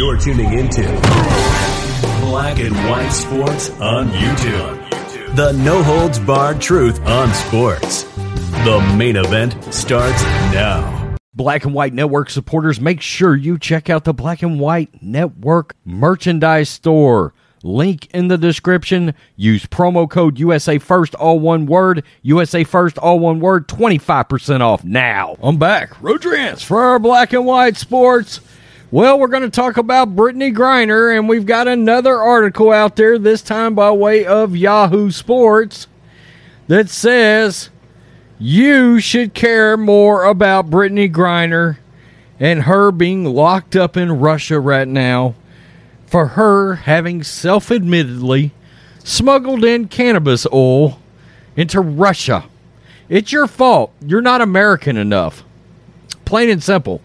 You're tuning into Black and White Sports on YouTube. The no holds barred truth on sports. The main event starts now. Black and White Network supporters, make sure you check out the Black and White Network merchandise store. Link in the description. Use promo code USA First, all one word. USA First, all one word. 25% off now. I'm back. Rodrance for our Black and White Sports. Well, we're going to talk about Brittney Griner, and we've got another article out there, this time by way of Yahoo Sports, that says you should care more about Brittney Griner and her being locked up in Russia right now for her having self admittedly smuggled in cannabis oil into Russia. It's your fault. You're not American enough. Plain and simple.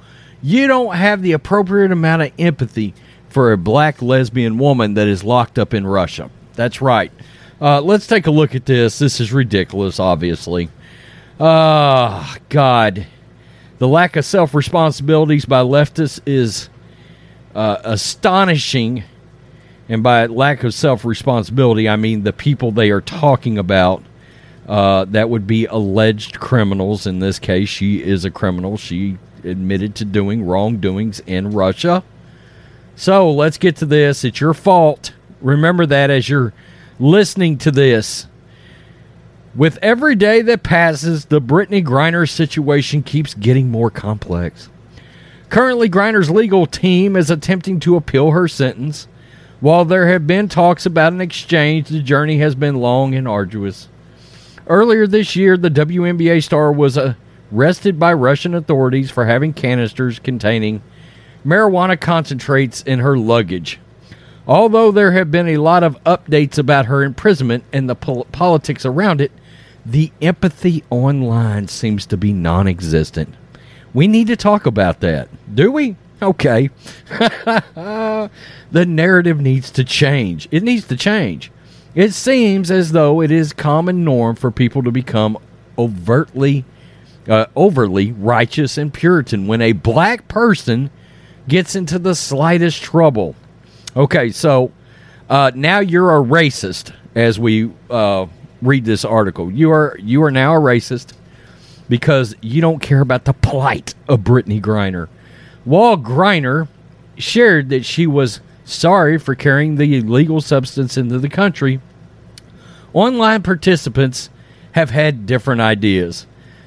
You don't have the appropriate amount of empathy for a black lesbian woman that is locked up in Russia. That's right. Uh, let's take a look at this. This is ridiculous, obviously. Ah, uh, God. The lack of self responsibilities by leftists is uh, astonishing. And by lack of self responsibility, I mean the people they are talking about. Uh, that would be alleged criminals. In this case, she is a criminal. She admitted to doing wrongdoings in Russia. So let's get to this. It's your fault. Remember that as you're listening to this. With every day that passes, the Brittney Griner situation keeps getting more complex. Currently, Griner's legal team is attempting to appeal her sentence. While there have been talks about an exchange, the journey has been long and arduous. Earlier this year, the WNBA star was arrested by Russian authorities for having canisters containing marijuana concentrates in her luggage. Although there have been a lot of updates about her imprisonment and the pol- politics around it, the empathy online seems to be non existent. We need to talk about that. Do we? Okay. the narrative needs to change. It needs to change. It seems as though it is common norm for people to become overtly uh, overly righteous and puritan when a black person gets into the slightest trouble. Okay, so uh, now you're a racist as we uh, read this article. You are you are now a racist because you don't care about the plight of Brittney Griner. Wall Griner shared that she was sorry for carrying the illegal substance into the country. Online participants have had different ideas.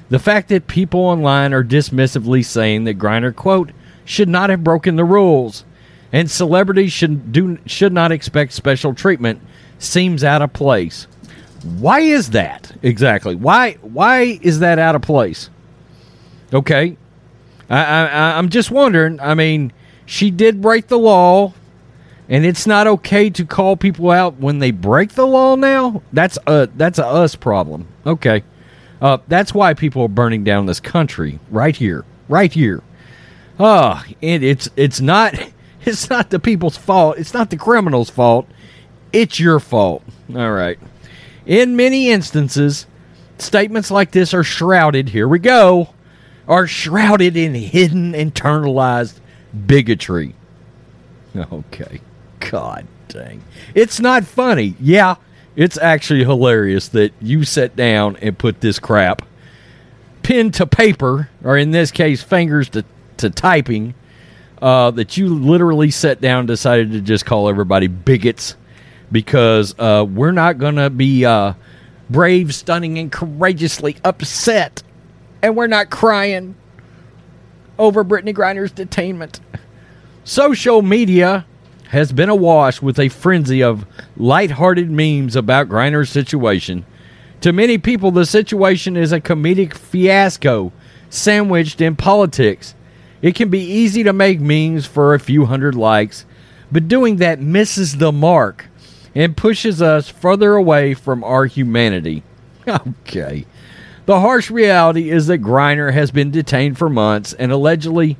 The fact that people online are dismissively saying that Griner, quote, should not have broken the rules and celebrities should do should not expect special treatment seems out of place. Why is that exactly? Why why is that out of place? Okay, I, I I'm just wondering. I mean, she did break the law, and it's not okay to call people out when they break the law. Now that's a that's a us problem. Okay, uh, that's why people are burning down this country right here, right here. Ah, uh, and it's it's not it's not the people's fault. It's not the criminals' fault. It's your fault. All right. In many instances, statements like this are shrouded, here we go, are shrouded in hidden, internalized bigotry. Okay. God dang. It's not funny. Yeah, it's actually hilarious that you sat down and put this crap pen to paper, or in this case, fingers to, to typing, uh, that you literally sat down decided to just call everybody bigots because uh, we're not going to be uh, brave, stunning, and courageously upset. And we're not crying over Brittney Griner's detainment. Social media has been awash with a frenzy of light-hearted memes about Griner's situation. To many people, the situation is a comedic fiasco sandwiched in politics. It can be easy to make memes for a few hundred likes, but doing that misses the mark and pushes us further away from our humanity. Okay. The harsh reality is that Griner has been detained for months and allegedly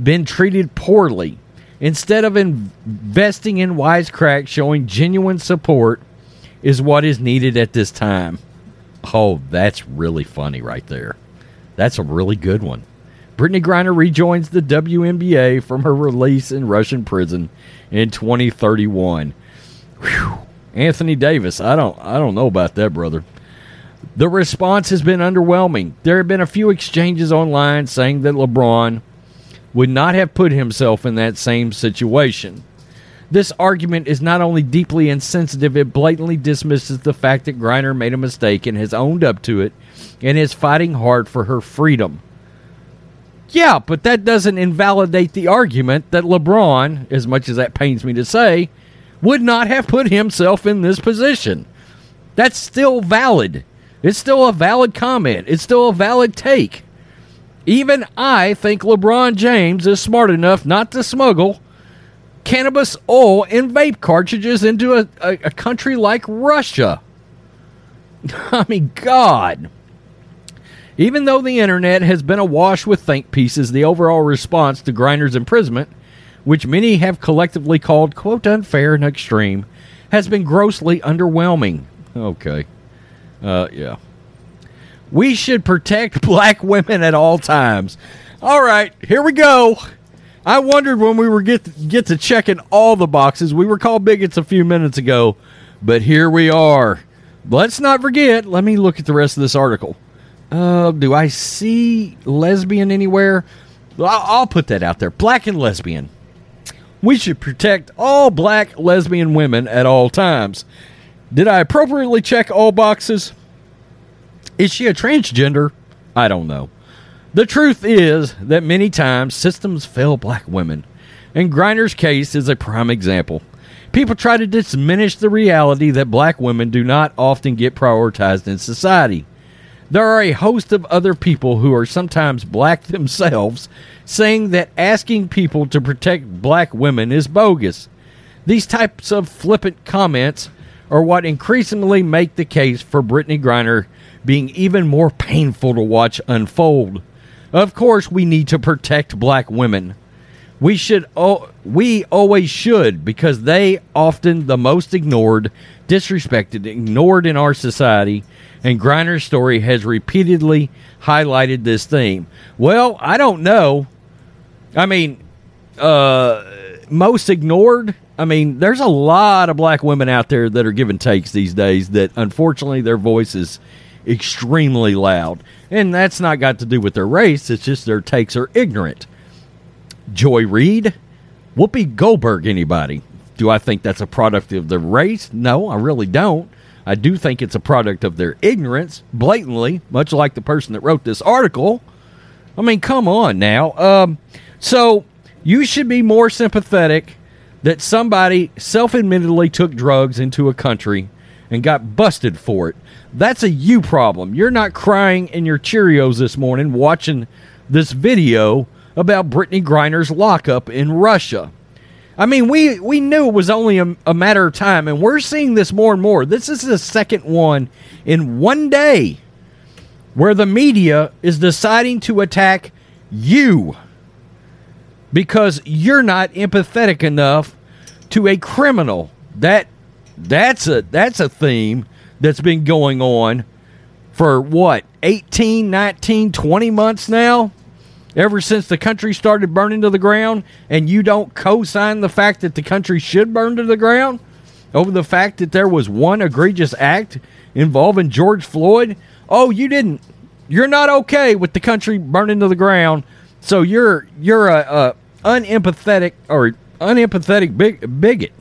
been treated poorly. Instead of investing in wisecrack, showing genuine support is what is needed at this time. Oh, that's really funny right there. That's a really good one. Brittney Griner rejoins the WNBA from her release in Russian prison in 2031. Whew. Anthony Davis, I don't I don't know about that, brother. The response has been underwhelming. There have been a few exchanges online saying that LeBron would not have put himself in that same situation. This argument is not only deeply insensitive, it blatantly dismisses the fact that Griner made a mistake and has owned up to it and is fighting hard for her freedom. Yeah, but that doesn't invalidate the argument that LeBron, as much as that pains me to say, would not have put himself in this position. That's still valid. It's still a valid comment. It's still a valid take. Even I think LeBron James is smart enough not to smuggle cannabis oil and vape cartridges into a, a, a country like Russia. I mean, God. Even though the internet has been awash with think pieces, the overall response to Griner's imprisonment, which many have collectively called, quote, unfair and extreme, has been grossly underwhelming. Okay. Uh, yeah. We should protect black women at all times. All right, here we go. I wondered when we were get to, get to checking all the boxes. We were called bigots a few minutes ago, but here we are. Let's not forget. Let me look at the rest of this article. Uh, do I see lesbian anywhere? I'll put that out there. Black and lesbian. We should protect all black lesbian women at all times. Did I appropriately check all boxes? Is she a transgender? I don't know. The truth is that many times systems fail black women, and Griner's case is a prime example. People try to diminish the reality that black women do not often get prioritized in society. There are a host of other people who are sometimes black themselves saying that asking people to protect black women is bogus. These types of flippant comments are what increasingly make the case for Brittney Griner being even more painful to watch unfold. Of course, we need to protect black women. We should oh, we always should because they often the most ignored, disrespected, ignored in our society and Griner's story has repeatedly highlighted this theme. Well, I don't know. I mean, uh, most ignored. I mean, there's a lot of black women out there that are giving takes these days that unfortunately their voice is extremely loud. And that's not got to do with their race, it's just their takes are ignorant. Joy Reid, Whoopi Goldberg, anybody? Do I think that's a product of their race? No, I really don't. I do think it's a product of their ignorance, blatantly, much like the person that wrote this article. I mean, come on now. Um, so you should be more sympathetic that somebody self admittedly took drugs into a country and got busted for it. That's a you problem. You're not crying in your Cheerios this morning watching this video about Brittney Griner's lockup in Russia. I mean, we we knew it was only a, a, matter of time, and we're seeing this more and more. This is the second one in one day where the media is deciding to attack you because you're not empathetic enough to a criminal. That that's a that's a theme that's been going on for what 18 19 20 months now ever since the country started burning to the ground, and you don't co sign the fact that the country should burn to the ground over the fact that there was one egregious act involving George Floyd? Oh, you didn't. You're not okay with the country burning to the ground, so you're you're a, a unempathetic or unempathetic big, bigot.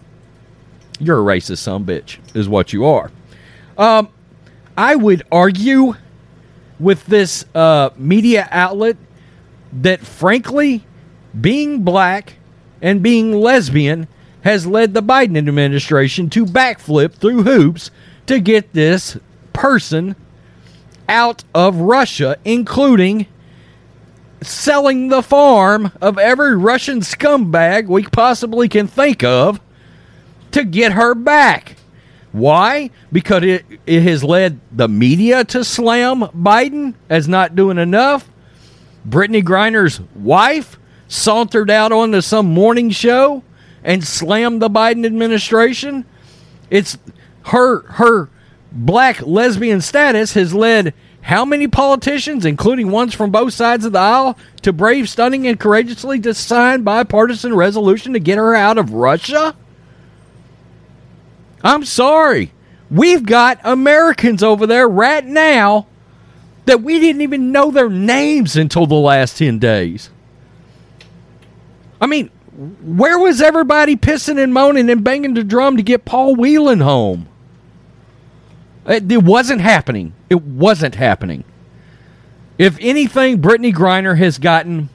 You're a racist son bitch, is what you are. Um, I would argue with this uh, media outlet that frankly, being black and being lesbian has led the Biden administration to backflip through hoops to get this person out of Russia, including selling the farm of every Russian scumbag we possibly can think of to get her back. Why? Because it, it has led the media to slam Biden as not doing enough. Brittney Griner's wife sauntered out onto some morning show and slammed the Biden administration. It's her her black lesbian status has led how many politicians, including ones from both sides of the aisle, to brave, stunning, and courageously to sign bipartisan resolution to get her out of Russia? I'm sorry. We've got Americans over there right now that we didn't even know their names until the last 10 days. I mean, where was everybody pissing and moaning and banging the drum to get Paul Whelan home? It, wasn't happening. It wasn't happening. If anything, Brittney Griner has gotten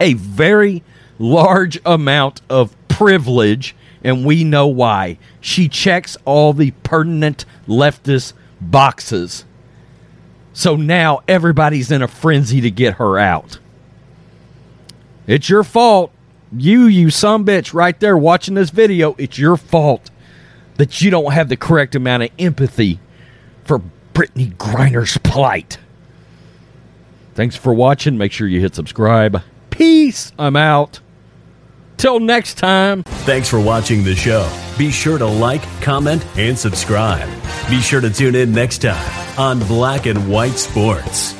a very large amount of privilege, and we know why. She checks all the pertinent leftist boxes. So now everybody's in a frenzy to get her out. It's your fault. You, you some bitch, right there watching this video, it's your fault that you don't have the correct amount of empathy for Brittney Griner's plight. Thanks for watching. Make sure you hit subscribe. Peace. I'm out. Till next time. Thanks for watching the show. Be sure to like, comment, and subscribe. Be sure to tune in next time on Black and White Sports.